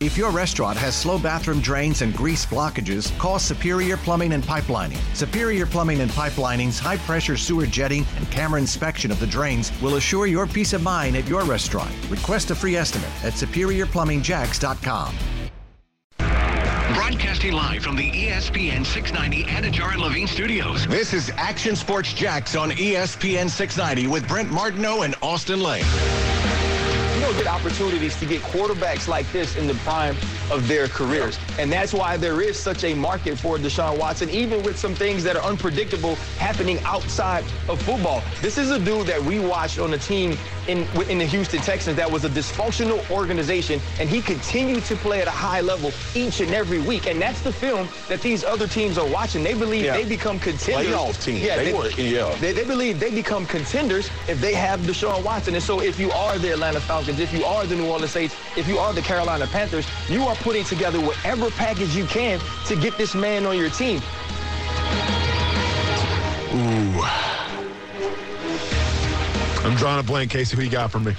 If your restaurant has slow bathroom drains and grease blockages, call Superior Plumbing and Pipelining. Superior Plumbing and Pipelining's high pressure sewer jetting and camera inspection of the drains will assure your peace of mind at your restaurant. Request a free estimate at superiorplumbingjax.com. Broadcasting live from the ESPN 690 Anajar and Levine studios. This is Action Sports Jax on ESPN 690 with Brent Martineau and Austin Lane. You don't get opportunities to get quarterbacks like this in the prime of their careers. And that's why there is such a market for Deshaun Watson, even with some things that are unpredictable happening outside of football. This is a dude that we watched on a team in, in the Houston Texans that was a dysfunctional organization, and he continued to play at a high level each and every week. And that's the film that these other teams are watching. They believe Yeah. they become contenders. Playoff team. They were- yeah. They, they believe they become contenders if they have Deshaun Watson. And so if you are the Atlanta Falcons, if you are the New Orleans Saints, if you are the Carolina Panthers, you are putting together whatever package you can to get this man on your team. Ooh. I'm drawing a blank, Casey. Who you got for me?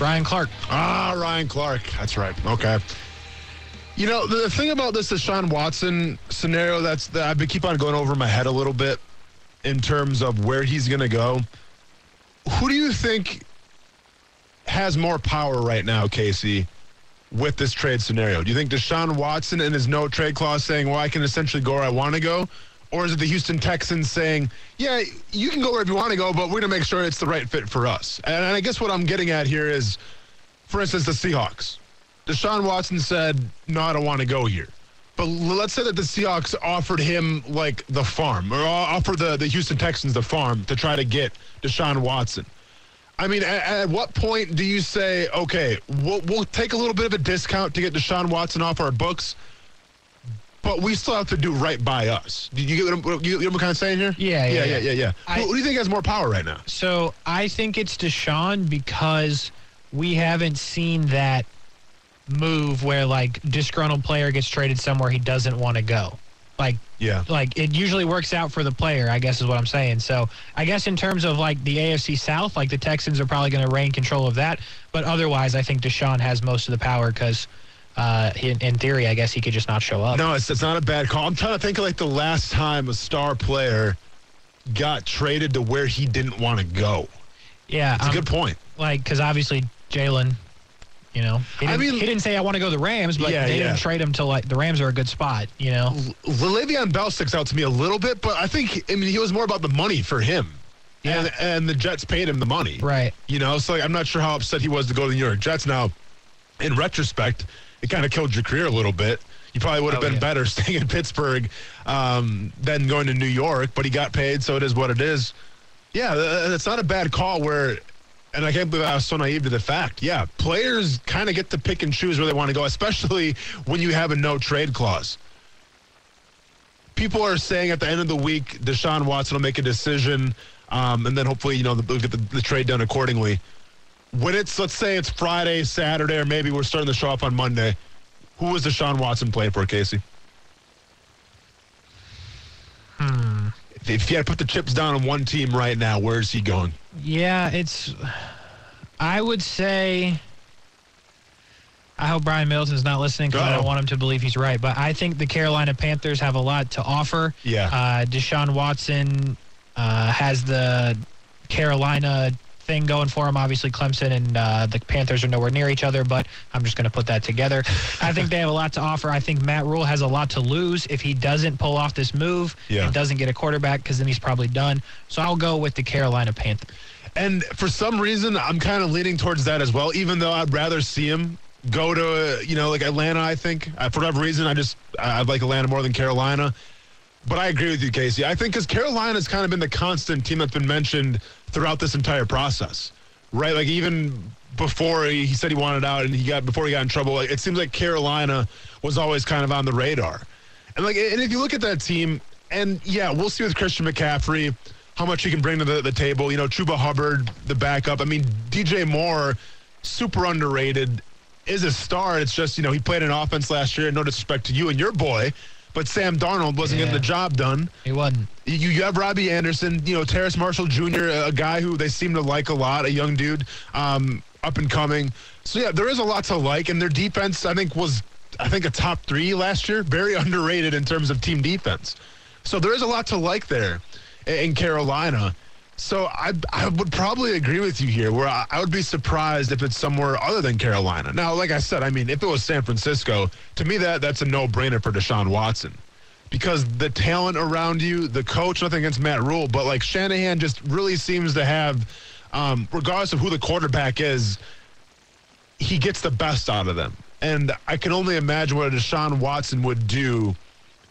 Ryan Clark. Ah, Ryan Clark. That's right. Okay. You know, the, the thing about this Deshaun Watson scenario that's that I've been keep on going over my head a little bit in terms of where he's going to go. Who do you think has more power right now, Casey, with this trade scenario? Do you think Deshaun Watson and his no trade clause saying, well, I can essentially go where I want to go? Or is it the Houston Texans saying, yeah, you can go wherever you want to go, but we're going to make sure it's the right fit for us? And I guess what I'm getting at here is, for instance, the Seahawks. Deshaun Watson said, no, I don't want to go here. But let's say that the Seahawks offered him like the farm, or offered the, the Houston Texans the farm to try to get Deshaun Watson. I mean, at, at what point do you say, okay, we'll, we'll take a little bit of a discount to get Deshaun Watson off our books, but we still have to do right by us? Do you get what I'm, you, you know what I'm kind of saying here? Yeah, yeah, yeah, yeah, yeah. yeah. I- who, who do you think has more power right now? So I think it's Deshaun because we haven't seen that move where like disgruntled player gets traded somewhere he doesn't want to go. Like Yeah. like it usually works out for the player, I guess is what I'm saying. So I guess in terms of like the AFC South, like the Texans are probably going to reign control of that. But otherwise, I think Deshaun has most of the power because, uh, in, in theory, I guess he could just not show up. No, it's, it's not a bad call. I'm trying to think of like the last time a star player got traded to where he didn't want to go. Yeah, It's a um, good point. like because obviously Jalen, you know, he I didn't, mean- he didn't say I want to go to the Rams, but Yeah, they yeah. didn't trade him to like the Rams are a good spot, you know. Le'Veon Bell sticks out to me a little bit, but I think I mean he was more about the money for him. Yeah. And, and the Jets paid him the money. Right. You know, so like, I'm not sure how upset he was to go to the New York Jets. Now, in retrospect, it kind of killed your career a little bit. You probably would have Oh, been yeah. better staying in Pittsburgh um, than going to New York, but he got paid, so it is what it is. Yeah, it's not a bad call where, and I can't believe I was so naive to the fact. Yeah, players kind of get to pick and choose where they want to go, especially when you have a no trade clause. People are saying at the end of the week, Deshaun Watson will make a decision, um, and then hopefully, you know, they'll get the, the trade done accordingly. When it's, let's say it's Friday, Saturday, or maybe we're starting the show off on Monday, who is Deshaun Watson playing for, Casey? Hmm. If, if you had to put the chips down on one team right now, where is he going? Yeah, it's. I would say. I hope Brian Middleton's not listening because I don't want him to believe he's right. But I think the Carolina Panthers have a lot to offer. Yeah. Uh, Deshaun Watson uh, has the Carolina thing going for him. Obviously, Clemson and uh, the Panthers are nowhere near each other, but I'm just going to put that together. I think they have a lot to offer. I think Matt Rhule has a lot to lose if he doesn't pull off this move Yeah. and doesn't get a quarterback because then he's probably done. So I'll go with the Carolina Panthers. And for some reason, I'm kind of leaning towards that as well, even though I'd rather see him go to, uh, you know, like Atlanta, I think. Uh, for whatever reason, I just, I- I'd like Atlanta more than Carolina. But I agree with you, Casey. I think because Carolina's kind of been the constant team that's been mentioned throughout this entire process, right? Like even before he, said he wanted out and he got before he got in trouble, like, it seems like Carolina was always kind of on the radar. And like, and if you look at that team, and yeah, we'll see with Christian McCaffrey how much he can bring to the, the table. You know, Chuba Hubbard, the backup. I mean, DJ Moore, super underrated, is a star. It's just you know he played an offense last year. No disrespect to you and your boy, but Sam Darnold wasn't getting the job done. He wasn't. You, you have Robbie Anderson, you know, Terrace Marshall Jr., a, a guy who they seem to like a lot, a young dude, um, up and coming. So yeah, there is a lot to like, and their defense, I think, was I think a top three last year. Very underrated in terms of team defense. So there is a lot to like there in Carolina. So I I would probably agree with you here, where I, I would be surprised if it's somewhere other than Carolina. Now, like I said, I mean, if it was San Francisco, to me that that's a no-brainer for Deshaun Watson. Because the talent around you, the coach, nothing against Matt Rhule, but like Shanahan just really seems to have, um, regardless of who the quarterback is, he gets the best out of them. And I can only imagine what a Deshaun Watson would do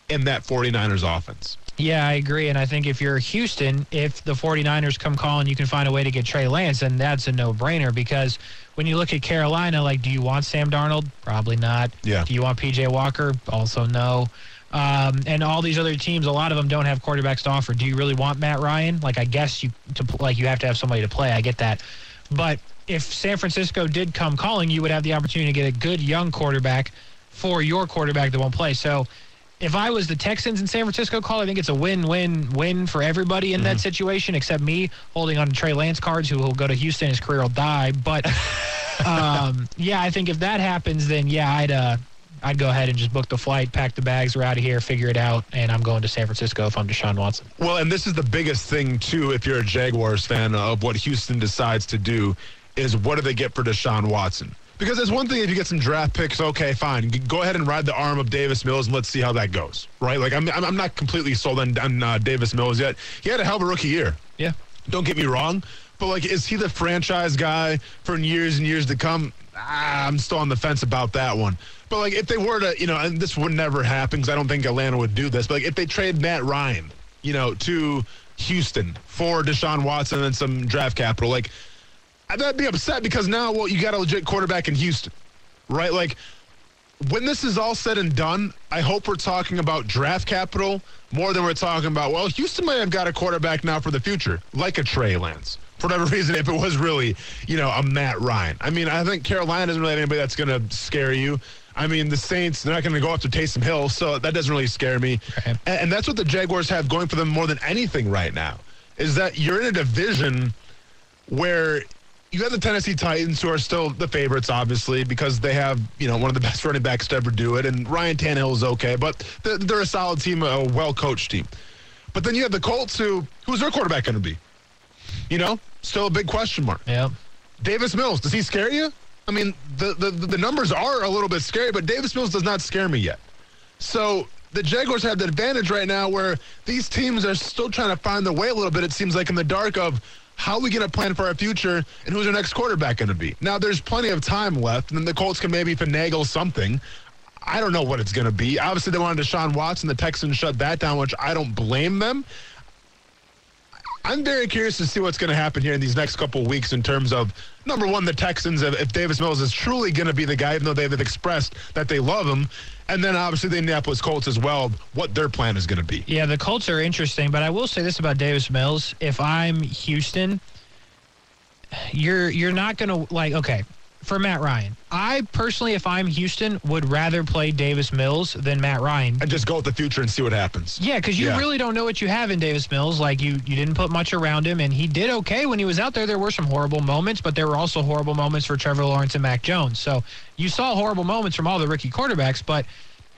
in that 49ers offense. Yeah, I agree. And I think if you're Houston, if the 49ers come calling, you can find a way to get Trey Lance, and that's a no brainer because when you look at Carolina, like, do you want Sam Darnold? Probably not. Yeah. Do you want PJ Walker? Also no. Um, and all these other teams, a lot of them don't have quarterbacks to offer. Do you really want Matt Ryan? Like, I guess you to like you have to have somebody to play. I get that, but if San Francisco did come calling, you would have the opportunity to get a good young quarterback for your quarterback that won't play. So if I was the Texans in San Francisco call, I think it's a win-win-win for everybody in that situation, except me holding on to Trey Lance cards, who will go to Houston, his career will die. But um, yeah, I think if that happens, then yeah, I'd uh, I'd go ahead and just book the flight, pack the bags, we're out of here, figure it out, and I'm going to San Francisco if I'm Deshaun Watson. Well, and this is the biggest thing too. If you're a Jaguars fan of what Houston decides to do, is what do they get for Deshaun Watson? Because it's one thing if you get some draft picks, okay, fine, go ahead and ride the arm of Davis Mills and let's see how that goes, right? Like I'm, I'm not completely sold on, on uh, Davis Mills yet. He had a hell of a rookie year. Yeah. Don't get me wrong, but like, is he the franchise guy for years and years to come? Ah, I'm still on the fence about that one. But like, if they were to, you know, and this would never happen because I don't think Atlanta would do this. But like, if they trade Matt Ryan, you know, to Houston for Deshaun Watson and some draft capital, like, I'd be upset because now, well, you got a legit quarterback in Houston, right? Like, when this is all said and done, I hope we're talking about draft capital more than we're talking about, well, Houston might have got a quarterback now for the future, like a Trey Lance. For whatever reason, if it was really, you know, a Matt Ryan. I mean, I think Carolina doesn't really have anybody that's going to scare you. I mean, the Saints, they're not going to go after Taysom Hill, so that doesn't really scare me. Okay. And, and that's what the Jaguars have going for them more than anything right now, is that you're in a division where you have the Tennessee Titans, who are still the favorites, obviously, because they have you know one of the best running backs to ever do it, and Ryan Tannehill is okay, but they're, a solid team, a well coached team. But then you have the Colts, who who's their quarterback going to be? You know, still a big question mark. Yeah. Davis Mills, does he scare you? I mean, the, the the numbers are a little bit scary, but Davis Mills does not scare me yet. So the Jaguars have the advantage right now where these teams are still trying to find their way a little bit, it seems like, in the dark of how are we going to plan for our future and who's our next quarterback going to be. Now, there's plenty of time left, and then the Colts can maybe finagle something. I don't know what it's going to be. Obviously, they wanted Deshaun Watson. The Texans shut that down, which I don't blame them. I'm very curious to see what's going to happen here in these next couple of weeks in terms of number one, the Texans, if, Davis Mills is truly going to be the guy, even though they've expressed that they love him, and then obviously the Indianapolis Colts as well, what their plan is going to be. Yeah, the Colts are interesting, but I will say this about Davis Mills: if I'm Houston, you're you're not going to like. Okay, for Matt Ryan, I personally, if I'm Houston, would rather play Davis Mills than Matt Ryan. And just go with the future and see what happens. Yeah, because you Yeah. really don't know what you have in Davis Mills. Like you, you didn't put much around him, and he did okay when he was out there. There were some horrible moments, but there were also horrible moments for Trevor Lawrence and Mac Jones. So you saw horrible moments from all the rookie quarterbacks. But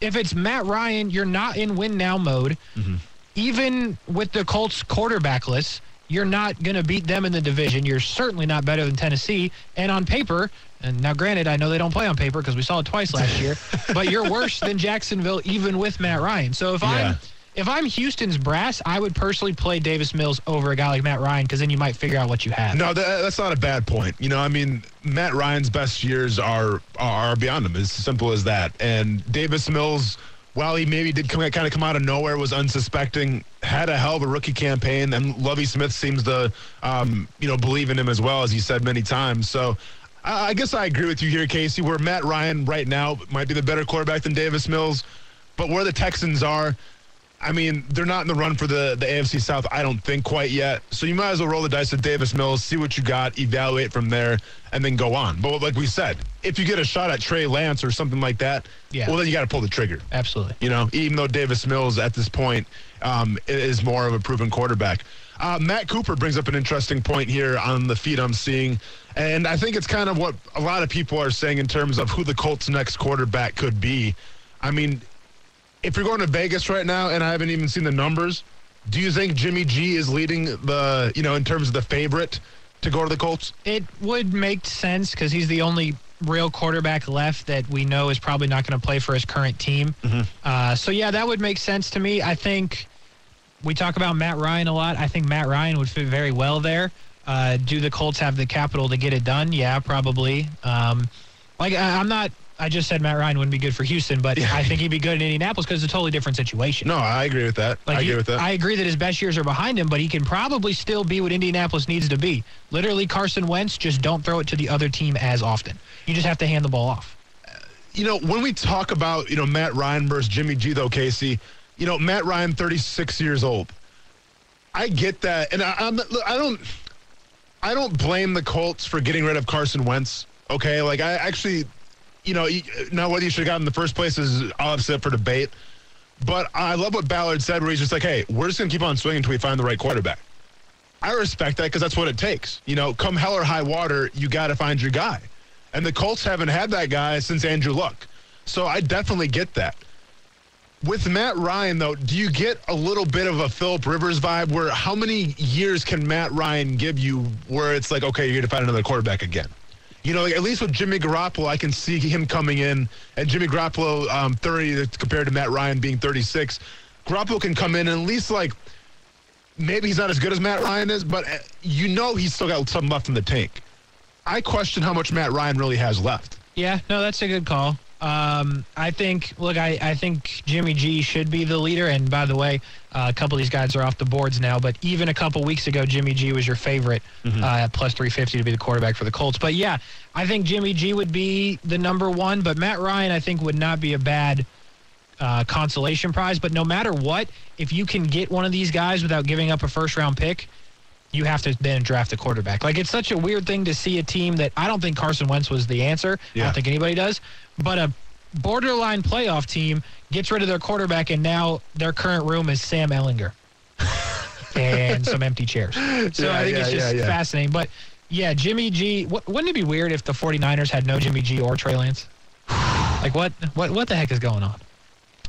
if it's Matt Ryan, you're not in win now mode. Mm-hmm. Even with the Colts quarterbackless, you're not going to beat them in the division. You're certainly not better than Tennessee. And on paper, and now granted, I know they don't play on paper because we saw it twice last year, but you're worse than Jacksonville even with Matt Ryan. So if Yeah. I'm if I'm Houston's brass, I would personally play Davis Mills over a guy like Matt Ryan because then you might figure out what you have. No, that, that's not a bad point. You know, I mean, Matt Ryan's best years are are beyond him. It's simple as that. And Davis Mills, while he maybe did come, kind of come out of nowhere, was unsuspecting, had a hell of a rookie campaign, and Lovie Smith seems to, um, you know, believe in him as well, as he said many times. So. I I guess I agree with you here, Casey. Where Matt Ryan right now might be the better quarterback than Davis Mills, but where the Texans are, I mean, they're not in the run for the, the AFC South, I don't think quite yet. So you might as well roll the dice with Davis Mills, see what you got, evaluate from there, and then go on. But like we said, if you get a shot at Trey Lance or something like that, Yeah. well, then you got to pull the trigger. Absolutely. You know, even though Davis Mills at this point um, is more of a proven quarterback. Uh, Matt Cooper brings up an interesting point here on the feed I'm seeing. And I think it's kind of what a lot of people are saying in terms of who the Colts' next quarterback could be. I mean, if you're going to Vegas right now, and I haven't even seen the numbers, do you think Jimmy G is leading the, you know, in terms of the favorite to go to the Colts? It would make sense because he's the only real quarterback left that we know is probably not going to play for his current team. Uh, so, yeah, that would make sense to me. I think we talk about Matt Ryan a lot. I think Matt Ryan would fit very well there. Uh, do the Colts have the capital to get it done? Yeah, probably. Um, like I, I'm not. I just said Matt Ryan wouldn't be good for Houston, but I think he'd be good in Indianapolis because it's a totally different situation. No, I agree with that. Like I he- agree with that. I agree that his best years are behind him, but he can probably still be what Indianapolis needs to be. Literally, Carson Wentz, just don't throw it to the other team as often. You just have to hand the ball off. you know, when we talk about, you know, Matt Ryan versus Jimmy G, though, Casey, you know, Matt Ryan, 36 years old. I get that. And I, I'm, I don't, I don't blame the Colts for getting rid of Carson Wentz. Okay. Like, I actually, you know, now whether you should have gotten in the first place is obviously up for debate. But I love what Ballard said, where he's just like, hey, we're just going to keep on swinging until we find the right quarterback. I respect that because that's what it takes. You know, come hell or high water, you got to find your guy. And the Colts haven't had that guy since Andrew Luck. So I definitely get that. With Matt Ryan, though, do you get a little bit of a Philip Rivers vibe where how many years can Matt Ryan give you where it's like, okay, you're going to find another quarterback again? You know, at least with Jimmy Garoppolo, I can see him coming in, and Jimmy Garoppolo, um, 30 compared to Matt Ryan being 36. Garoppolo can come in and at least like maybe he's not as good as Matt Ryan is, but uh, you know he's still got some left in the tank. I question how much Matt Ryan really has left. Yeah, no, that's a good call. Um, I think, look, I, I think Jimmy G should be the leader. And by the way, uh, a couple of these guys are off the boards now. But even a couple weeks ago, Jimmy G was your favorite uh, at plus 350 to be the quarterback for the Colts. But yeah, I think Jimmy G would be the number one. But Matt Ryan, I think, would not be a bad uh, consolation prize. But no matter what, if you can get one of these guys without giving up a first round pick, you have to then draft a quarterback. Like it's such a weird thing to see a team that I don't think Carson Wentz was the answer. I don't think anybody does. But a borderline playoff team gets rid of their quarterback, and now their current room is Sam Ehlinger and some empty chairs. So Yeah, I think yeah, it's just yeah, yeah. fascinating. But yeah, Jimmy G. wou- Wouldn't it be weird if the 49ers had no Jimmy G or Trey Lance? Like what? What? What the heck is going on?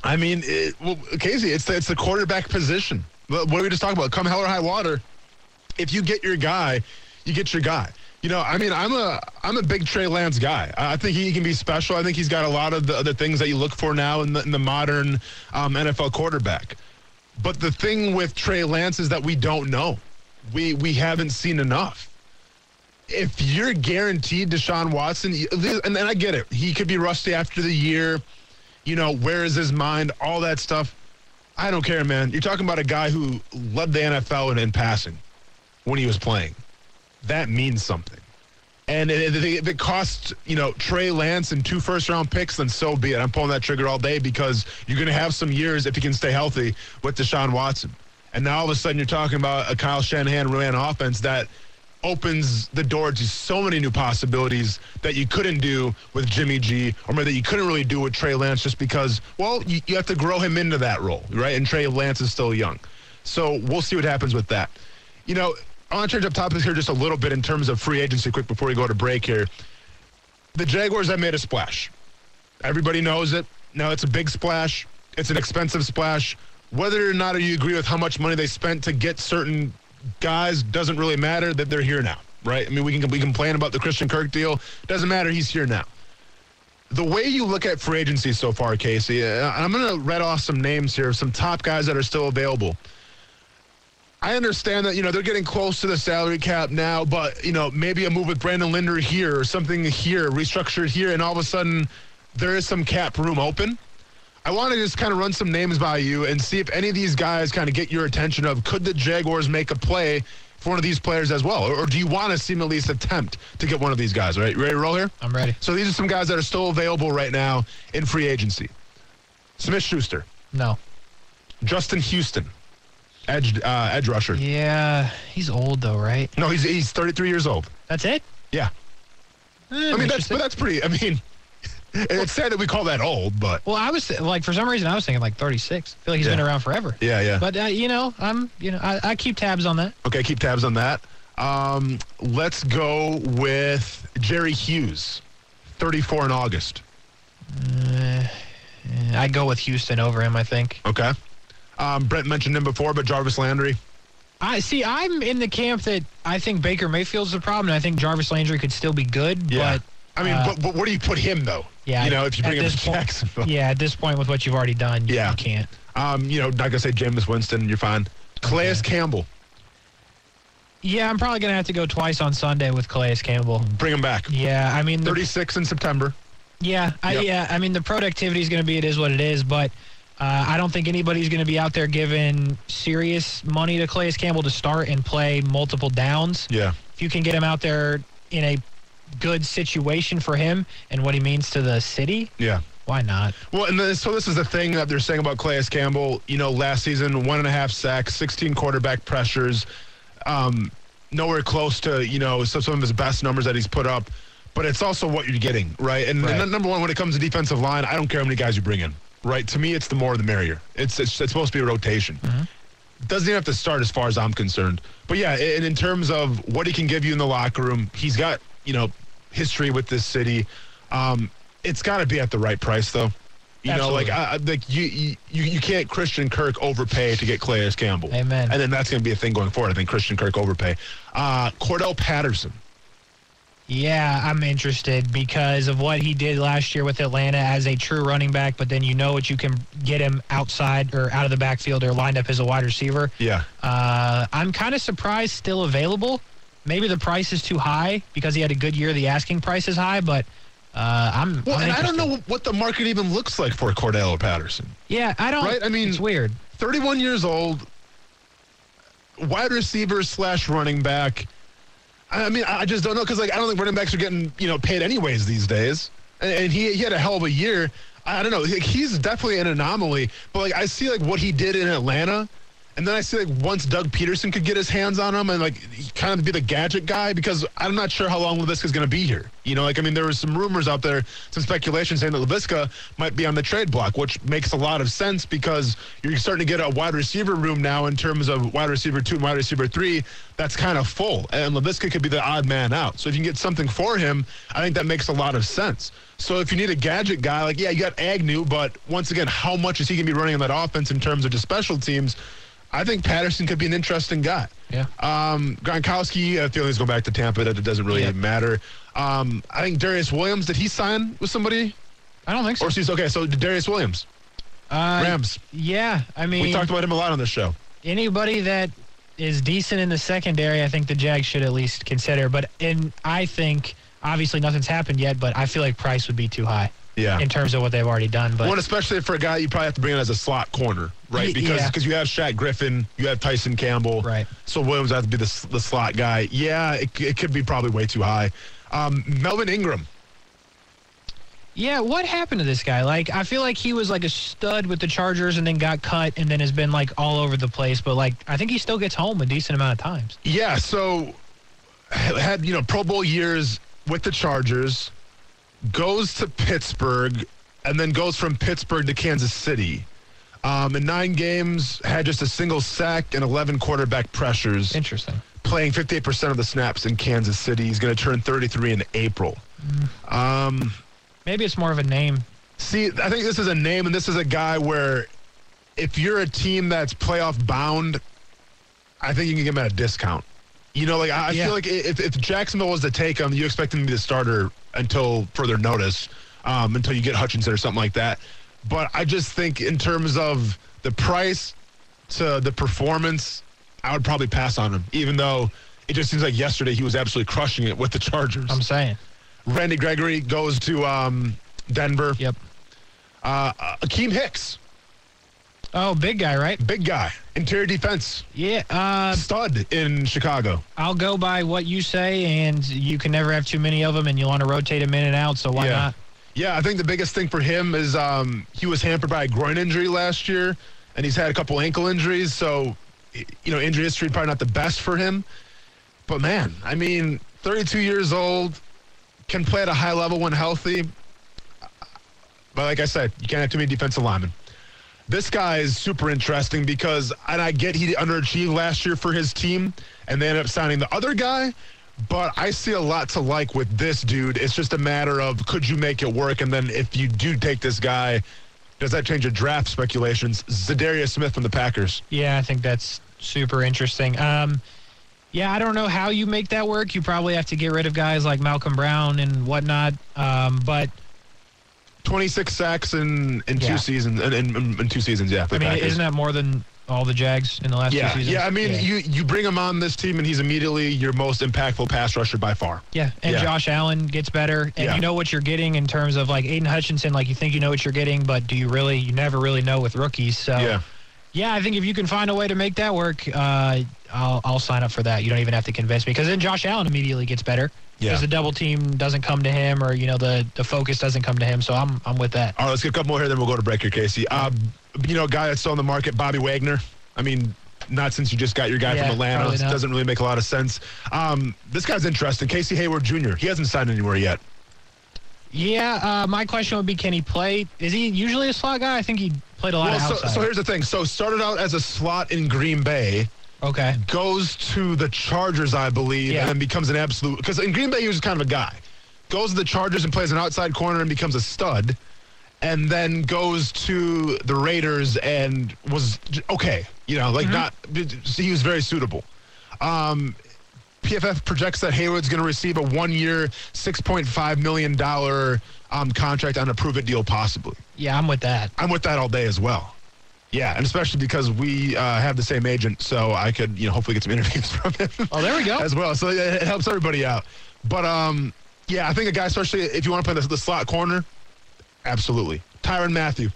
I mean, it, well, Casey, it's the, it's the quarterback position. What are we just talking about? Come hell or high water, if you get your guy, you get your guy. You know, I mean, I'm a I'm a big Trey Lance guy. I think he can be special. I think he's got a lot of the other things that you look for now in the, in the modern um, NFL quarterback. But the thing with Trey Lance is that we don't know. We we haven't seen enough. If you're guaranteed Deshaun Watson, and, then I get it, he could be rusty after the year. You know, where is his mind? All that stuff. I don't care, man. You're talking about a guy who led the NFL in, in passing when he was playing. That means something. And if it, costs, you know, Trey Lance and two first round picks, then so be it. I'm pulling that trigger all day because you're going to have some years if he can stay healthy with Deshaun Watson. And now all of a sudden you're talking about a Kyle Shanahan ran offense that opens the door to so many new possibilities that you couldn't do with Jimmy G or that you couldn't really do with Trey Lance just because, well, you, you have to grow him into that role, right? And Trey Lance is still young. So we'll see what happens with that. You know, I want to change up topics here just a little bit in terms of free agency quick before we go to break here. The Jaguars have made a splash. Everybody knows it. Now it's a big splash. It's an expensive splash. Whether or not you agree with how much money they spent to get certain guys doesn't really matter. That they're here now, right? I mean, we can we complain about the Christian Kirk deal. Doesn't matter. He's here now. The way you look at free agency so far, Casey, uh, I'm going to read off some names here some top guys that are still available. I understand that you know they're getting close to the salary cap now, but you know maybe a move with Brandon Linder here or something here, restructured here, and all of a sudden there is some cap room open. I want to just kind of run some names by you and see if any of these guys kind of get your attention. Of could the Jaguars make a play for one of these players as well, or, do you want to see them at least attempt to get one of these guys? Right, you ready to roll here? I'm ready. So these are some guys that are still available right now in free agency. Smith Schuster, No. Justin Houston, edge uh, edge rusher. Yeah, he's old though, right? No, he's he's 33 years old. That's it. Yeah. Eh, I mean, that's but that's pretty. I mean, it's sad that we call that old, but Well, I was th- like, for some reason, I was thinking like 36. I feel like he's been around forever. yeah, yeah. But uh, you know, I'm you know, I, I keep tabs on that. Okay, keep tabs on that. Um, let's go with Jerry Hughes, 34 in August. I go with Houston over him. I think. Okay. Um, Brent mentioned him before, but Jarvis Landry. I see. I'm in the camp that I think Baker Mayfield's the problem, and I think Jarvis Landry could still be good. But I mean, uh, but, but where do you put him though? yeah, You know, if you bring him to point- Jacksonville. yeah, at this point with what you've already done, you, Yeah. you can't. Um, you know, not gonna say Jameis Winston. You're fine. Calais Campbell, Yeah, I'm probably gonna have to go twice on Sunday with Calais Campbell. bring him back. Yeah, I mean, the, 36 in September. yeah, I, Yep. yeah. I mean, the productivity is gonna be it is what it is, but. Uh, I don't think anybody's going to be out there giving serious money to Calais Campbell to start and play multiple downs. Yeah. if you can get him out there in a good situation for him and what he means to the city, Yeah. why not? Well, and then, so this is the thing that they're saying about Calais Campbell. You know, last season, one and a half sacks, 16 quarterback pressures, um, nowhere close to, you know, some, some of his best numbers that he's put up. But it's also what you're getting, right? And, Right. and number one, when it comes to defensive line, I don't care how many guys you bring in, right? To me, it's the more the merrier. It's, it's, it's supposed to be a rotation. Doesn't even have to start as far as I'm concerned. But yeah, and in terms of what he can give you in the locker room, he's got, you know, history with this city. Um, it's got to be at the right price, though. You know, like I, like you, you you can't Christian Kirk overpay to get Calais Campbell. Amen. And then that's going to be a thing going forward. I think Christian Kirk overpay. Uh, Cordarrelle Patterson. Yeah, I'm interested because of what he did last year with Atlanta as a true running back, but then you know what you can get him outside or out of the backfield or lined up as a wide receiver. Yeah. Uh, I'm kind of surprised still available. Maybe the price is too high because he had a good year. The asking price is high, but uh, I'm. Well, I'm and I don't know what the market even looks like for Cordarrelle Patterson. Yeah, I don't. Right? I mean- it's weird. 31 years old, wide receiver slash running back. I mean, I just don't know because like I don't think running backs are getting you know paid anyways these days. And, and he he had a hell of a year. I don't know. He's definitely an anomaly. But like I see like what he did in Atlanta. And then I see like once Doug Pederson could get his hands on him and like kind of be the gadget guy because I'm not sure how long Laviska is going to be here. You know, like I mean, there was some rumors out there, some speculation saying that Laviska might be on the trade block, which makes a lot of sense because you're starting to get a wide receiver room now in terms of wide receiver two and wide receiver three. That's kind of full, and Laviska could be the odd man out. So if you can get something for him, I think that makes a lot of sense. So if you need a gadget guy, like yeah, you got Agnew, but once again, how much is he going to be running on that offense in terms of just special teams? I think Patterson could be an interesting guy. Yeah. Um, Gronkowski, I feel like he's going back to Tampa. That it doesn't really Yeah. matter. Um, I think Darious Williams. Did he sign with somebody? I don't think so. Or he's okay. So Darious Williams, Uh, Rams. Yeah, I mean, We talked about him a lot on this show. anybody that is decent in the secondary, I think the Jags should at least consider. But and I think obviously nothing's happened yet, but I feel like price would be too high Yeah. in terms of what they've already done. But One, especially for a guy you probably have to bring in as a slot corner, right? Because yeah. because you have Shaq Griffin, you have Tyson Campbell, Right. So Williams has to be the, the slot guy. Yeah, it, it could be probably way too high. Um, Melvin Ingram. yeah, what happened to this guy? Like, I feel like he was like a stud with the Chargers and then got cut and then has been like all over the place. But like, I think he still gets home a decent amount of times. Yeah, so had you know Pro Bowl years with the Chargers, goes to Pittsburgh, and then goes from Pittsburgh to Kansas City. Um, in nine games, had just a single sack and 11 quarterback pressures, Interesting. playing 58% of the snaps in Kansas City. He's going to turn 33 in April. Um, Maybe it's more of a name. See, I think this is a name, and this is a guy where if you're a team that's playoff bound, I think you can give him at a discount. You know, like I, Yeah. feel like if, if Jacksonville was to take him, you expect him to be the starter until further notice, um, until you get Hutchinson or something like that. But I just think in terms of the price to the performance, I would probably pass on him, even though it just seems like yesterday he was absolutely crushing it with the Chargers. I'm saying. Randy Gregory goes to um, Denver. Yep. Uh, Akiem Hicks, Oh, big guy, right? big guy, interior defense, Yeah. Uh, stud in Chicago. I'll go by what you say, and you can never have too many of them, and you want to rotate them in and out. So why yeah. not? Yeah, I think the biggest thing for him is um, he was hampered by a groin injury last year, and he's had a couple ankle injuries. So, you know, injury history probably not the best for him. But man, I mean, 32 years old, can play at a high level when healthy. But like I said, you can't have too many defensive linemen. This guy is super interesting because, and I get he underachieved last year for his team, and they ended up signing the other guy. But I see a lot to like with this dude. It's just a matter of could you make it work, and then if you do take this guy, does that change your draft speculations? Za'Darius Smith from the Packers. Yeah, I think that's super interesting. Um, yeah, I don't know how you make that work. You probably have to get rid of guys like Malcom Brown and whatnot. Um, but 26 sacks in, in Yeah. two seasons. In, in, in two seasons, yeah. I mean, Packers. isn't that more than all the Jags in the last Yeah, two seasons? yeah. I mean, you you bring him on this team, and he's immediately your most impactful pass rusher by far. Yeah, and Yeah. Josh Allen gets better, and Yeah. you know what you're getting in terms of like Aidan Hutchinson. Like you think you know what you're getting, but do you really? You never really know with rookies. So Yeah. yeah, I think if you can find a way to make that work, uh, I'll I'll sign up for that. You don't even have to convince me because then Josh Allen immediately gets better Yeah. because the double team doesn't come to him, or you know the the focus doesn't come to him. So I'm I'm with that. All right, let's get a couple more here, then we'll go to break here, Casey. Uh, you know, a guy that's still on the market, Bobby Wagner. I mean, not since you just got your guy Yeah, from Atlanta. doesn't really make a lot of sense. Um, this guy's interesting. Casey Hayward Jr. He hasn't signed anywhere yet. Yeah, uh, my question would be, can he play? Is he usually a slot guy? I think he played a lot Well, of so, so here's the thing. So started out as a slot in Green Bay. Okay. goes to the Chargers, I believe, Yeah. and then becomes an absolute. Because in Green Bay, he was kind of a guy. Goes to the Chargers and plays an outside corner and becomes a stud, and then goes to the Raiders and was okay. You know, like not. He was very suitable. Um, PFF projects that Hayward's going to receive a one-year, six point five million dollar um, contract on a prove-it deal, possibly. Yeah, I'm with that. I'm with that all day as well. Yeah, and especially because we uh, have the same agent, so I could, you know, hopefully get some interviews from him. Oh, there we go. as well. So it, it helps everybody out. But um, yeah, I think a guy, especially if you want to play the, the slot corner, absolutely. Tyrann Mathieu.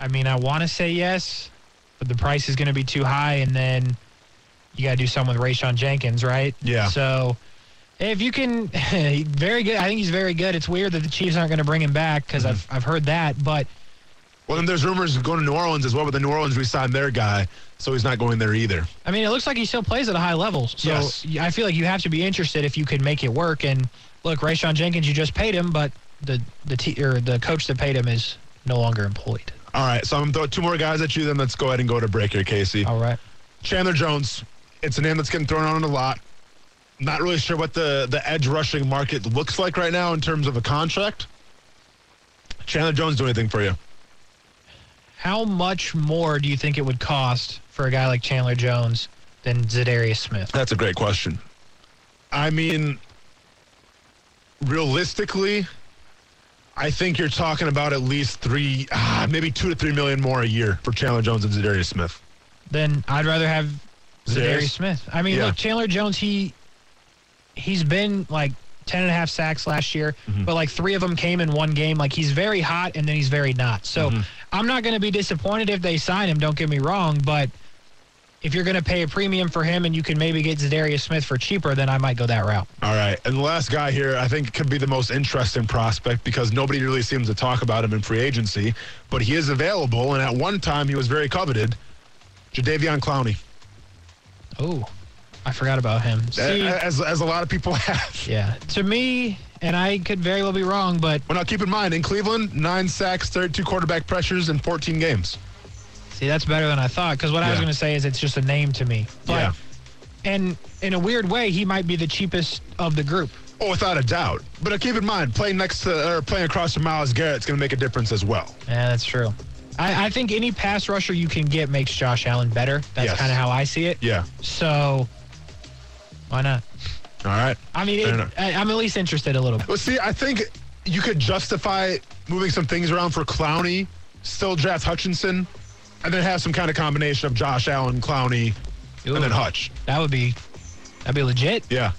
I mean, I want to say yes, but the price is going to be too high, and then you got to do something with Rayshawn Jenkins, right? Yeah. So if you can, very good. I think he's very good. It's weird that the Chiefs aren't going to bring him back because I've I've heard that, but Well, then there's rumors of going to New Orleans as well, but the New Orleans re-signed their guy, so he's not going there either. I mean, it looks like he still plays at a high level. So Yes. I feel like you have to be interested if you can make it work. And look, Rayshawn Jenkins, you just paid him, but the the t- or the coach that paid him is no longer employed. All right, so I'm going to throw two more guys at you, then let's go ahead and go to break here, Casey. All right. Chandler Jones. It's a name that's getting thrown out a lot. Not really sure what the, the edge rushing market looks like right now in terms of a contract. Chandler Jones do anything for you? How much more do you think it would cost for a guy like Chandler Jones than Za'Darius Smith? That's a great question. I mean, realistically, I think you're talking about at least three, ah, maybe two to three million more a year for Chandler Jones and Za'Darius Smith. Then I'd rather have Za'Darius? Za'Darius Smith. I mean, Yeah. look, Chandler Jones, he he's been like 10 and a half sacks last year, Mm-hmm. but like three of them came in one game. Like he's very hot and then he's very not. So Mm-hmm. I'm not going to be disappointed if they sign him. Don't get me wrong, but if you're going to pay a premium for him and you can maybe get Za'Darius Smith for cheaper, then I might go that route. All right. And the last guy here, I think, could be the most interesting prospect because nobody really seems to talk about him in free agency, but he is available. And at one time, he was very coveted. Jadeveon Clowney, Oh, I forgot about him. See, as, as a lot of people have. yeah, to me, and I could very well be wrong, but Well, now keep in mind, in Cleveland, nine sacks, 32 quarterback pressures in 14 games. see, that's better than I thought. Because what I was going to say is it's just a name to me. But, Yeah. And in a weird way, he might be the cheapest of the group. Oh, without a doubt. But uh, keep in mind, playing next to or playing across from Myles Garrett's going to make a difference as well. Yeah, that's true. I, I think any pass rusher you can get makes Josh Allen better. That's Yes. kind of how I see it. Yeah. So, why not? All right. I mean, it. I, I'm at least interested a little bit. Well, see, I think you could justify moving some things around for Clowney, still draft Hutchinson, and then have some kind of combination of Josh Allen, Clowney, and then Hutch. That would be, that'd be legit. Yeah.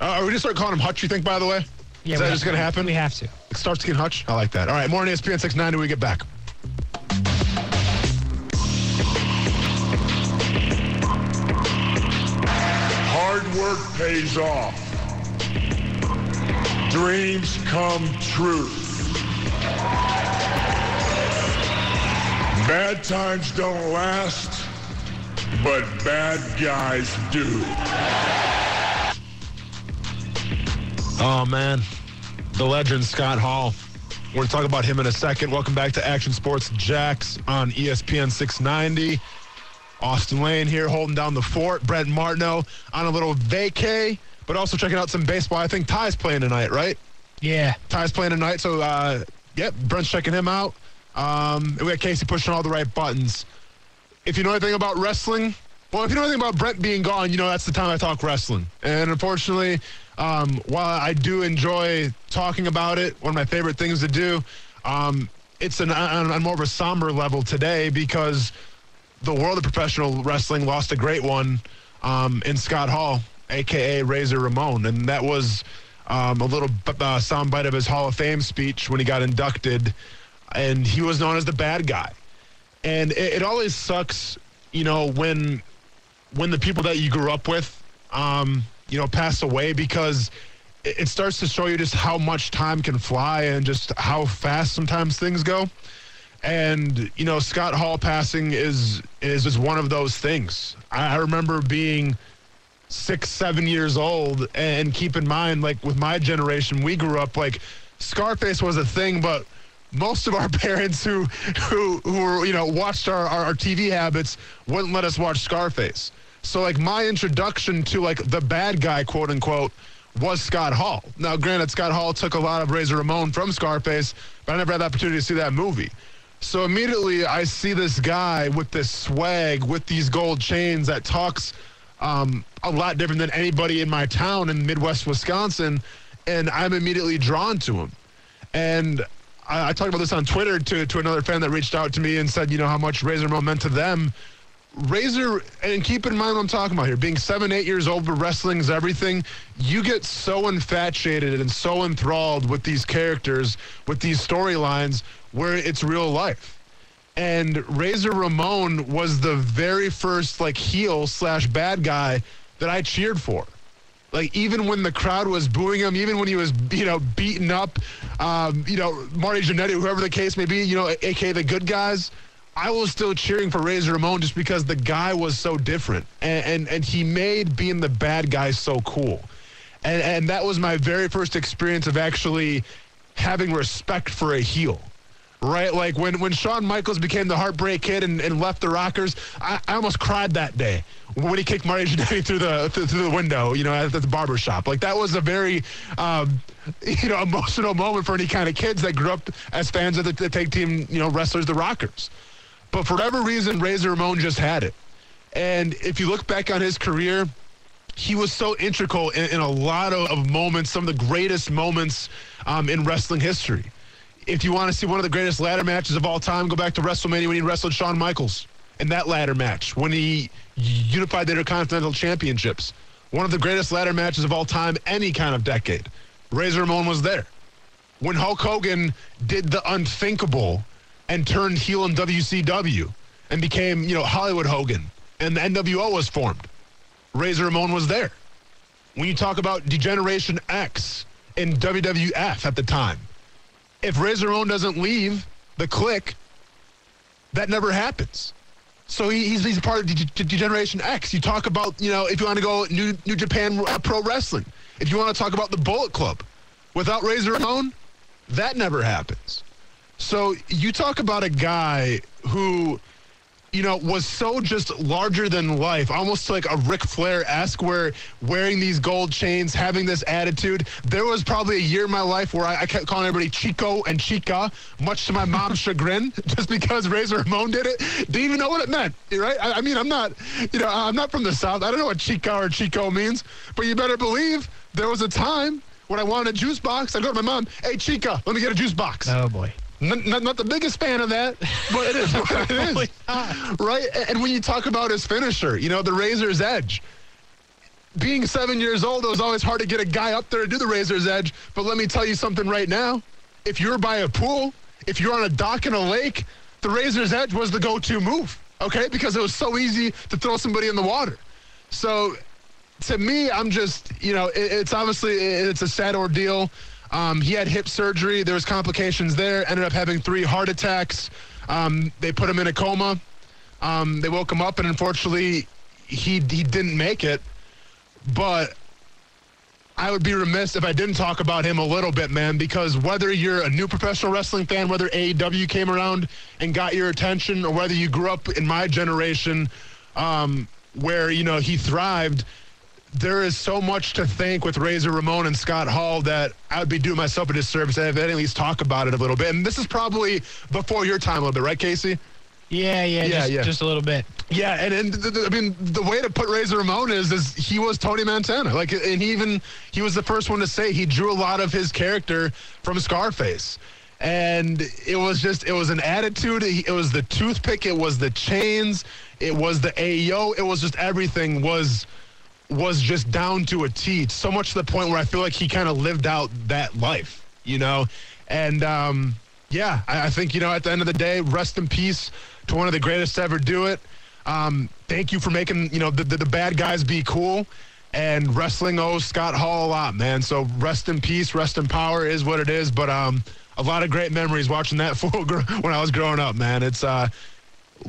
Uh, are we going to start calling him Hutch, you think, by the way? Yeah, Is that just going to happen? We have to. It starts to get Hutch? I like that. All right, more on ESPN 690 when we get back. Hard work pays off. Dreams come true. Bad times don't last, but bad guys do. Oh, man. the legend Scott Hall. We're going to talk about him in a second. Welcome back to Action Sports Jax on ESPN 690. Austin Lane here holding down the fort. Brent Martineau on a little vacay, but also checking out some baseball. I think Ty's playing tonight, right? Yeah. Ty's playing tonight, so uh, yep, Brent's checking him out. Um, we got Casey pushing all the right buttons. If you know anything about wrestling, well, if you know anything about Brent being gone, you know that's the time I talk wrestling. And unfortunately, um, while I do enjoy talking about it, one of my favorite things to do, um, it's an, on, on more of a somber level today because the world of professional wrestling lost a great one um, in Scott Hall, aka Razor Ramon, and that was um, a little uh, soundbite of his Hall of Fame speech when he got inducted, and he was known as the bad guy. And it, it always sucks, you know, when when the people that you grew up with, um, you know, pass away because it, it starts to show you just how much time can fly and just how fast sometimes things go. And you know, Scott Hall passing is is is one of those things. I, I remember being six, seven years old, and keep in mind, like with my generation, we grew up like Scarface was a thing, but most of our parents who who who were you know watched our, our, our TV habits wouldn't let us watch Scarface. So like my introduction to like the bad guy, quote unquote, was Scott Hall. Now, granted, Scott Hall took a lot of Razor Ramon from Scarface, but I never had the opportunity to see that movie. So immediately I see this guy with this swag, with these gold chains that talks um, a lot different than anybody in my town in Midwest Wisconsin, and I'm immediately drawn to him. And I, I talked about this on Twitter to, to another fan that reached out to me and said, you know, how much Razor Ramon meant to them. Razor, and keep in mind what I'm talking about here. Being seven, eight years old, but wrestling is everything. You get so infatuated and so enthralled with these characters, with these storylines, where it's real life. And Razor Ramon was the very first like heel slash bad guy that I cheered for. Like even when the crowd was booing him, even when he was you know beaten up, um, you know Marty Jannetty, whoever the case may be, you know, aka the good guys. I was still cheering for Razor Ramon just because the guy was so different, and and, and he made being the bad guy so cool, and and that was my very first experience of actually having respect for a heel. Right, like when, when Shawn Michaels became the Heartbreak Kid and, and left the Rockers, I, I almost cried that day when he kicked Marty Jannetty through the through, through the window, you know, at, the barber shop. Like that was a very, um, you know, emotional moment for any kind of kids that grew up as fans of the, the tag team, you know, wrestlers, the Rockers. But for whatever reason, Razor Ramon just had it. And if you look back on his career, he was so integral in, in a lot of, of, moments, some of the greatest moments um, in wrestling history. If you want to see one of the greatest ladder matches of all time, go back to WrestleMania when he wrestled Shawn Michaels in that ladder match when he unified the Intercontinental Championships. One of the greatest ladder matches of all time, any kind of decade. Razor Ramon was there. When Hulk Hogan did the unthinkable and turned heel in WCW and became, you know, Hollywood Hogan and the NWO was formed. Razor Ramon was there. When you talk about Degeneration X in WWF at the time, if Razor Ramon doesn't leave the Kliq, that never happens. So he, he's, he's part of De- Degeneration X. You talk about, you know, if you want to go New, New Japan Pro Wrestling, if you want to talk about the Bullet Club, without Razor Ramon, that never happens. So you talk about a guy who, you know, was so just larger than life, almost like a Ric Flair esque, where wearing these gold chains, having this attitude. There was probably a year in my life where I, I kept calling everybody Chico and Chica, much to my mom's chagrin, just because Razor Ramon did it. Didn't even know what it meant, right? I, I mean, I'm not, you know, I'm not from the South. I don't know what Chica or Chico means, but you better believe there was a time when I wanted a juice box. I go to my mom, hey, Chica, let me get a juice box. Oh, boy. Not, not, not, the biggest fan of that, but it is what it is. Oh right? And when you talk about his finisher, you know, the razor's edge. Being seven years old, it was always hard to get a guy up there to do the razor's edge. But let me tell you something right now. If you're by a pool, if you're on a dock in a lake, the razor's edge was the go-to move, okay? Because it was so easy to throw somebody in the water. So to me, I'm just, you know, it, it's obviously, it's a sad ordeal. Um, he had hip surgery. There was complications there. Ended up having three heart attacks. Um, they put him in a coma. Um, they woke him up, and unfortunately, he he didn't make it. But I would be remiss if I didn't talk about him a little bit, man, because whether you're a new professional wrestling fan, whether AEW came around and got your attention, or whether you grew up in my generation um, where, you know, he thrived, there is so much to thank with Razor Ramon and Scott Hall that I would be doing myself a disservice if I didn't at least talk about it a little bit. And this is probably before your time a little bit, right, Casey? Yeah, yeah, Yeah, just, yeah. just a little bit. Yeah, and, and th- th- I mean the way to put Razor Ramon is is he was Tony Montana. Like, and he even he was the first one to say he drew a lot of his character from Scarface, and it was just it was an attitude. It was the toothpick. It was the chains. It was the AO. It was just everything was was just down to a T. So much to the point where I feel like he kind of lived out that life, you know, and um, yeah, I, I think you know at the end of the day, rest in peace to one of the greatest to ever do it. Um, thank you for making you know the, the, the bad guys be cool. And wrestling owes Scott Hall a lot, man. So rest in peace, rest in power is what it is. But um, a lot of great memories watching that gr- when I was growing up, man. It's uh,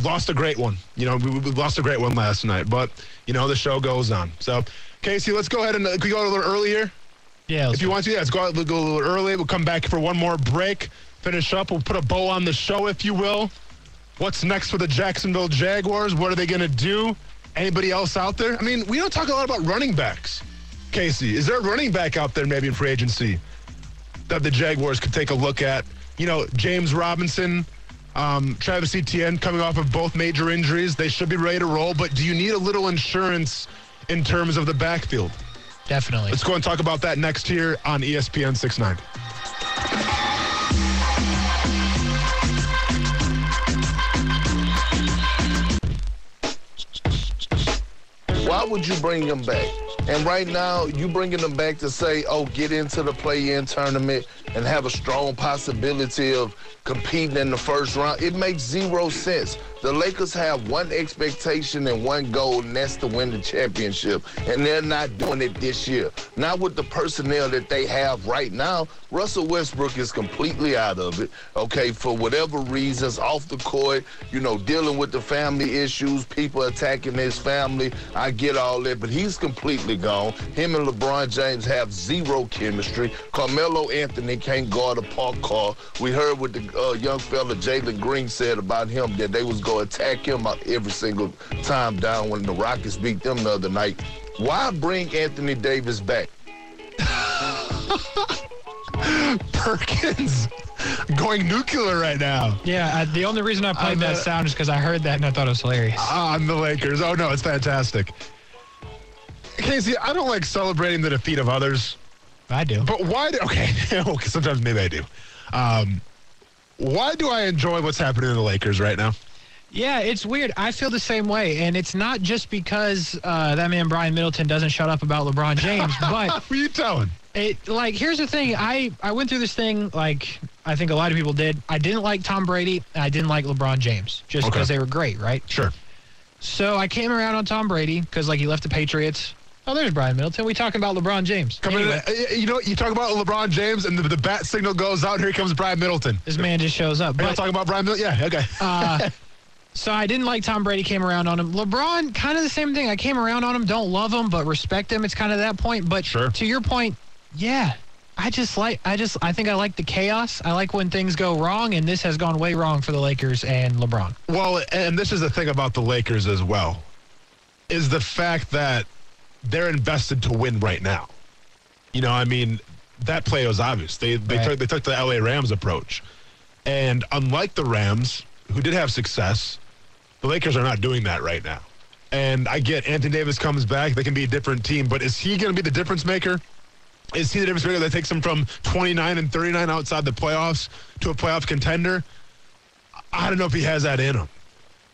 lost a great one. You know, we, we lost a great one last night, but you know the show goes on. So, Casey, let's go ahead and uh, we go a little earlier Yeah, if you want to. Yeah, let's go, out, go a little early. We'll come back for one more break, finish up. We'll put a bow on the show, if you will. What's next for the Jacksonville Jaguars? What are they going to do? Anybody else out there? I mean, we don't talk a lot about running backs. Casey, is there a running back out there maybe in free agency that the Jaguars could take a look at? You know, James Robinson, um, Travis Etienne coming off of both major injuries. They should be ready to roll, but do you need a little insurance in terms of the backfield? definitely. Let's go and talk about that next here on ESPN 690. Why would you bring him back? And right now, you bringing them back to say, oh, get into the play-in tournament and have a strong possibility of competing in the first round. It makes zero sense. The Lakers have one expectation and one goal, and that's to win the championship. And they're not doing it this year. Not with the personnel that they have right now. Russell Westbrook is completely out of it, okay, for whatever reasons, off the court, you know, dealing with the family issues, people attacking his family. I get all that, but he's completely gone. Him and LeBron James have zero chemistry. Carmelo Anthony can't guard a park car. We heard what the uh, young fella Jalen Green said about him that they was going to attack him out every single time down when the Rockets beat them the other night. Why bring Anthony Davis back? Perkins going nuclear right now Yeah, I, the only reason I played I'm, that sound is because I heard that and I thought it was hilarious. on the Lakers. Oh, no, it's fantastic. Casey, I don't like celebrating the defeat of others, I do. but why do, okay, okay, sometimes maybe I do. Um, why do I enjoy what's happening to the Lakers right now? Yeah, it's weird. I feel the same way, and it's not just because uh, that man Brian Middleton doesn't shut up about LeBron James, but Who are you telling? it like here's the thing. I I went through this thing like I think a lot of people did. I didn't like Tom Brady. and I didn't like LeBron James just Okay. because they were great, right? Sure. So I came around on Tom Brady because like he left the Patriots. Oh, there's Brian Middleton. We talking about LeBron James. Coming Anyway, in, uh, you know, you talk about LeBron James, and the, the bat signal goes out. And Here comes Brian Middleton. this man just shows up. We're you talking about Brian Middleton? Yeah, okay. Uh, so I didn't like Tom Brady. Came around on him. LeBron, kind of the same thing. I came around on him. Don't love him, but respect him. It's kind of that point. But Sure. to your point, yeah, I just like. I just. I think I like the chaos. I like when things go wrong, and this has gone way wrong for the Lakers and LeBron. Well, and this is the thing about the Lakers as well, is the fact that they're invested to win right now. You know, I mean, that play was obvious. They they Right. took they took the LA Rams approach. And unlike the Rams, who did have success, the Lakers are not doing that right now. And I get Anthony Davis comes back, they can be a different team, but is he going to be the difference maker? Is he the difference maker that takes them from 29 and 39 outside the playoffs to a playoff contender? I don't know if he has that in him.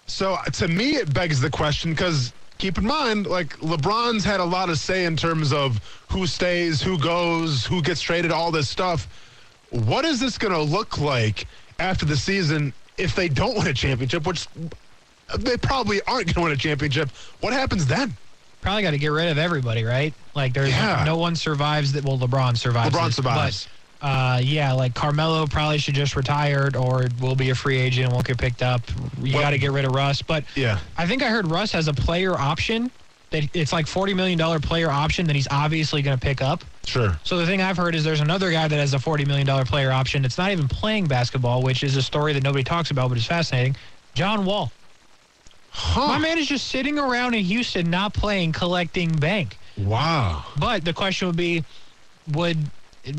So to me, it begs the question because keep in mind, like LeBron's had a lot of say in terms of who stays, who goes, who gets traded, all this stuff. What is this going to look like after the season if they don't win a championship, which they probably aren't going to win a championship? What happens then? Probably got to get rid of everybody, right? Like there's Yeah. no one survives that. Well, LeBron survives. LeBron it, survives. Uh, yeah, like Carmelo probably should just retire or will be a free agent and won't get picked up. You Well- got to get rid of Russ. But Yeah. I think I heard Russ has a player option that it's like forty million dollar player option that he's obviously going to pick up. Sure. So the thing I've heard is there's another guy that has a $40 million player option. It's not even playing basketball, which is a story that nobody talks about, but it's fascinating. John Wall. Huh. My man is just sitting around in Houston, not playing, collecting bank. Wow. But the question would be, would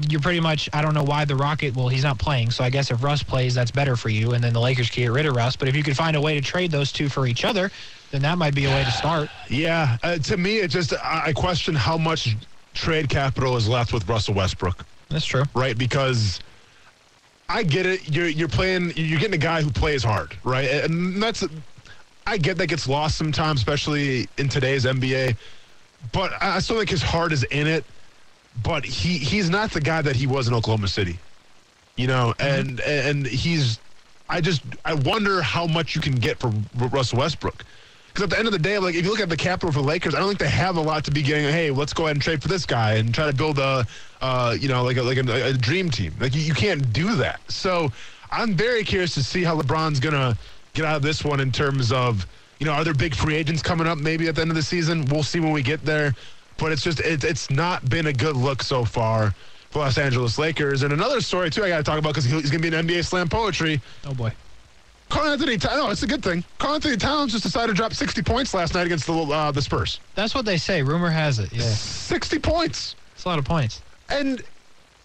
you're pretty much I don't know why the Rocket well he's not playing so I guess if Russ plays that's better for you and then the Lakers can get rid of Russ but if you could find a way to trade those two for each other then that might be a way to start Yeah. Uh, to me, it just I question how much trade capital is left with Russell Westbrook. that's true right? Because I get it. You're you're playing. You're getting a guy who plays hard, right? And that's. I get that gets lost sometimes, especially in today's NBA. But I still think his heart is in it. But he he's not the guy that he was in Oklahoma City, you know. And and he's. I just I wonder how much you can get for Russell Westbrook. Because at the end of the day, like if you look at the capital for the Lakers, I don't think they have a lot to be getting. Hey, let's go ahead and trade for this guy and try to build a, uh, you know, like a, like a, a dream team. Like you, you can't do that. So I'm very curious to see how LeBron's gonna get out of this one in terms of, you know, are there big free agents coming up maybe at the end of the season? We'll see when we get there. But it's just it, it's not been a good look so far for Los Angeles Lakers. And another story too, I got to talk about because he's gonna be an NBA Slam poetry. oh boy Karl-Anthony, no, it's a good thing. Karl-Anthony Towns just decided to drop 60 points last night against the uh, the Spurs. that's what they say rumor has it yeah 60 points, it's a lot of points and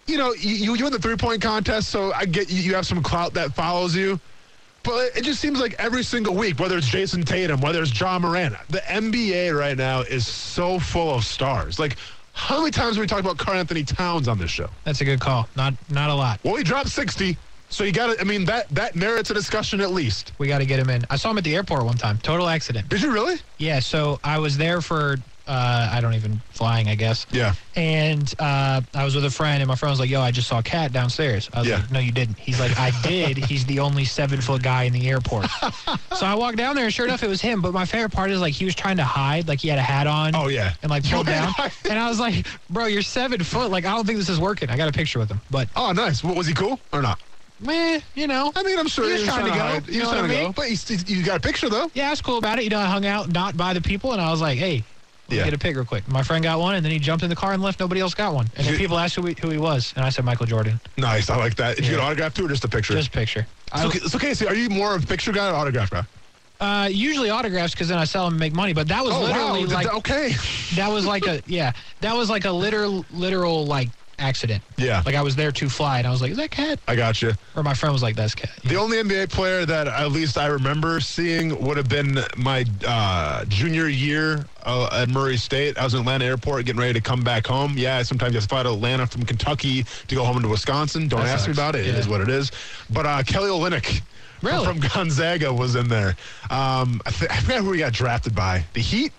you know you you win the three point contest, so I get you, you have some clout that follows you. But it just seems like every single week, whether it's Jayson Tatum, whether it's Ja Morant, the NBA right now is so full of stars. Like, how many times have we talked about Karl-Anthony Towns on this show? that's a good call not not a lot Well, he dropped 60, so you got to. I mean, that that merits a discussion at least. we got to get him in I saw him at the airport one time total accident Did you really? yeah so I was there for uh, I don't even flying I guess Yeah. And uh, I was with a friend, and my friend was like, "Yo, I just saw Cat downstairs." I was Yeah. like, "No, you didn't." He's like, "I did." He's the only seven foot guy in the airport. so I walked down there, and sure enough, it was him. But my favorite part is like he was trying to hide, like he had a hat on. Oh, yeah. And like pulled down, and I was like, "Bro, you're seven foot. Like I don't think this is working." I got a picture with him, but Oh, nice. What, was he cool or not? meh, you know. I mean, I'm sure He was trying to go. hide. You was know trying what to go. But he's, he's- you got a picture though. Yeah, I was cool about it. You know, I hung out not by the people, and I was like, "Hey." Yeah. get a pic real quick. My friend got one, and then he jumped in the car and left. Nobody else got one. And You- people asked who he, who he was, and I said Michael Jordan. Nice. I like that. Did you get Yeah. an autograph too, or just a picture? Just a picture. so, okay, so Casey, are you more of a picture guy or autograph guy? Uh, usually autographs because then I sell them and make money. But that was Oh literally wow. like okay. that was like a yeah that was like a literal literal like accident. Yeah. Like I was there to fly and I was like, is that cat? I got you. Or my friend was like, that's cat. The only NBA player that at least I remember seeing would have been my uh, junior year uh, at Murray State. I was in Atlanta Airport getting ready to come back home. Yeah, sometimes you have to fly to Atlanta from Kentucky to go home to Wisconsin. Don't That ask me about it. It Yeah. is what it is. But uh, Kelly Olynyk. Really? From Gonzaga was in there. Um, I, th- I forgot who he got drafted by. The Heat,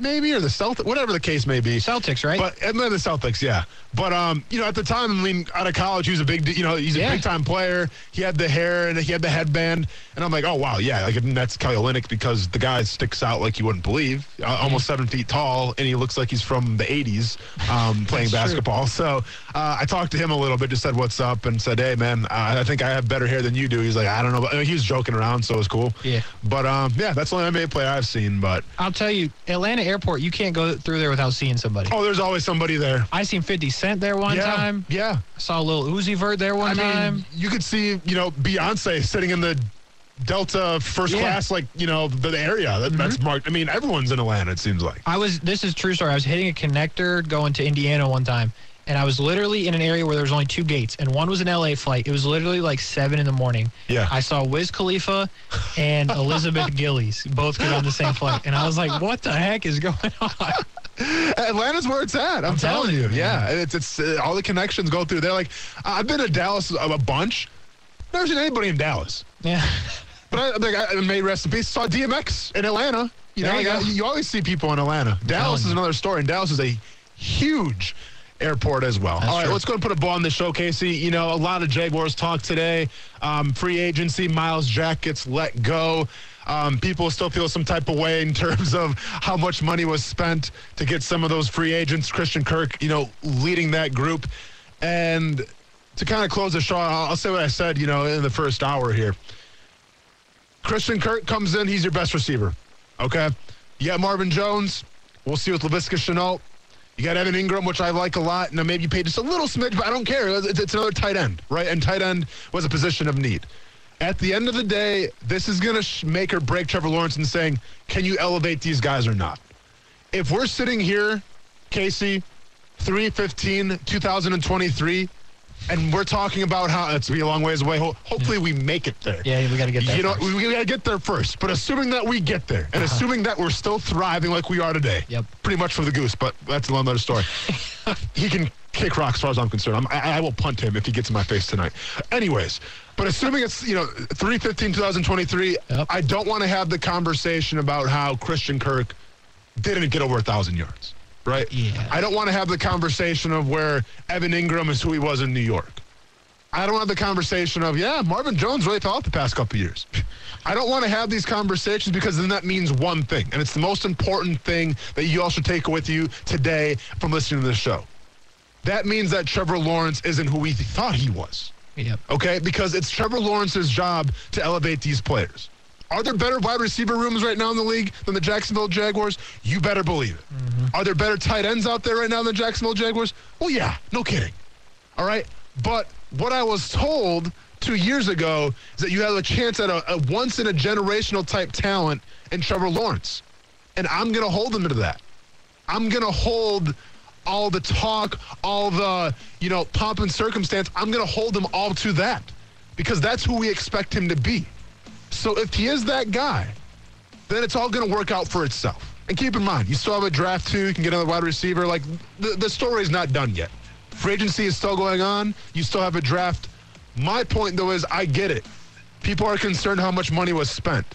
maybe, or the Celtics, whatever the case may be. Celtics, right? But and then the Celtics, yeah. But um, you know, at the time, I mean, out of college, he was a big, you know, he's a Yeah. big time player. He had the hair and he had the headband, and I'm like, oh wow, yeah, like and that's Kelly Olynyk because the guy sticks out like you wouldn't believe, uh, almost seven feet tall, and he looks like he's from the '80s um, playing That's true. basketball. So uh, I talked to him a little bit, just said what's up, and said, hey man, uh, I think I have better hair than you do. He's like, I don't know, but I mean, he was joking around, so it was cool. Yeah. But um, yeah, that's the only NBA player I've seen. But I'll tell you, Atlanta Airport, you can't go through there without seeing somebody. oh, there's always somebody there. I seen 50 Cent there one yeah, time. yeah. I saw a Lil Uzi Vert there one I time. mean, you could see, you know, Beyonce sitting in the Delta first Yeah. Mm-hmm. class, like, you know, the, the area that, that's marked. I mean, everyone's in Atlanta, it seems like. I was. This is true story. I was hitting a connector going to Indiana one time, and I was literally in an area where there was only two gates, and one was an LA flight. It was literally like seven in the morning. Yeah. I saw Wiz Khalifa and Elizabeth Gillies both get on the same flight, and I was like, "What the heck is going on?" Atlanta's where it's at. I'm, I'm telling, telling you. you, Yeah. It's, it's uh, all the connections go through They're Like, I've been to Dallas a, a bunch. Never seen anybody in Dallas. yeah. But I, like, I may rest in peace. Saw DMX in Atlanta. You There know, you like, you always see people in Atlanta. Dallas is you. another story, and Dallas is a huge airport as well. That's All right, true. let's go and put a ball on the show, Casey. You know, a lot of Jaguars talk today. Um, free agency, Myles Jack gets let go. Um, people still feel some type of way in terms of how much money was spent to get some of those free agents. Christian Kirk, you know, leading that group. And to kind of close the show, I'll, say what I said, you know, in the first hour here. Christian Kirk comes in, he's your best receiver. Okay? You got Marvin Jones. We'll see with Laviska Shenault. You You got Evan Engram, which I like a lot. Now maybe you paid just a little smidge, but I don't care. It's, it's another tight end, right? And tight end was a position of need. At the end of the day, this is going to sh- make or break Trevor Lawrence in saying, can you elevate these guys or not? If we're sitting here, Casey, 315, 2023, and we're talking about how it's be a long ways away. Ho- hopefully, we make it there. Yeah, we got to get there. You know, first. we, got to get there first. But assuming that we get there, and uh-huh. assuming that we're still thriving like we are today, Yep. pretty much for the goose. But that's a long other story. he can kick rocks, as far as I'm concerned. I'm, I, I will punt him if he gets in my face tonight. Anyways, but assuming it's you know 315 2023, Yep. I don't want to have the conversation about how Christian Kirk didn't get over a thousand yards. Right? Yeah. I don't want to have the conversation of where Evan Engram is who he was in New York. I don't have the conversation of, yeah, Marvin Jones really fell off the past couple years. I don't want to have these conversations because then that means one thing, and it's the most important thing that you all should take with you today from listening to this show. That means that Trevor Lawrence isn't who we thought he was. Yep. Okay? Because it's Trevor Lawrence's job to elevate these players. Are there better wide receiver rooms right now in the league than the Jacksonville Jaguars? You better believe it. Mm-hmm. Are there better tight ends out there right now than the Jacksonville Jaguars? Well, yeah, no kidding. All right. But what I was told two years ago is that you have a chance at a, a once in a generational type talent in Trevor Lawrence. And I'm going to hold them to that. I'm going to hold all the talk, all the, you know, pomp and circumstance. I'm going to hold them all to that because that's who we expect him to be. So if he is that guy, then it's all going to work out for itself. And keep in mind, you still have a draft too. You can get another wide receiver. Like the, the story's not done yet. Free agency is still going on. You still have a draft. My point though is I get it. People are concerned how much money was spent.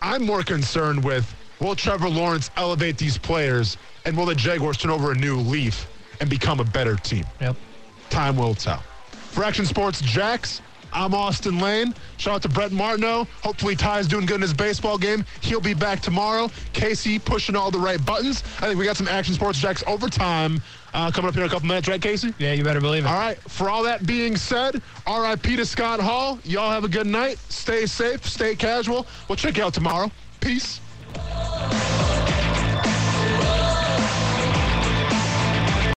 I'm more concerned with will Trevor Lawrence elevate these players and will the Jaguars turn over a new leaf and become a better team? Yep. Time will tell. For Action Sports Jax, I'm Austin Lane. Shout out to Brett Martineau. Hopefully Ty's doing good in his baseball game. He'll be back tomorrow. Casey pushing all the right buttons. I think we got some Action Sports Jax overtime uh, coming up here in a couple minutes, right, Casey? Yeah, you better believe it. All right. For all that being said, RIP to Scott Hall. Y'all have a good night. Stay safe. Stay casual. We'll check you out tomorrow. Peace. Oh.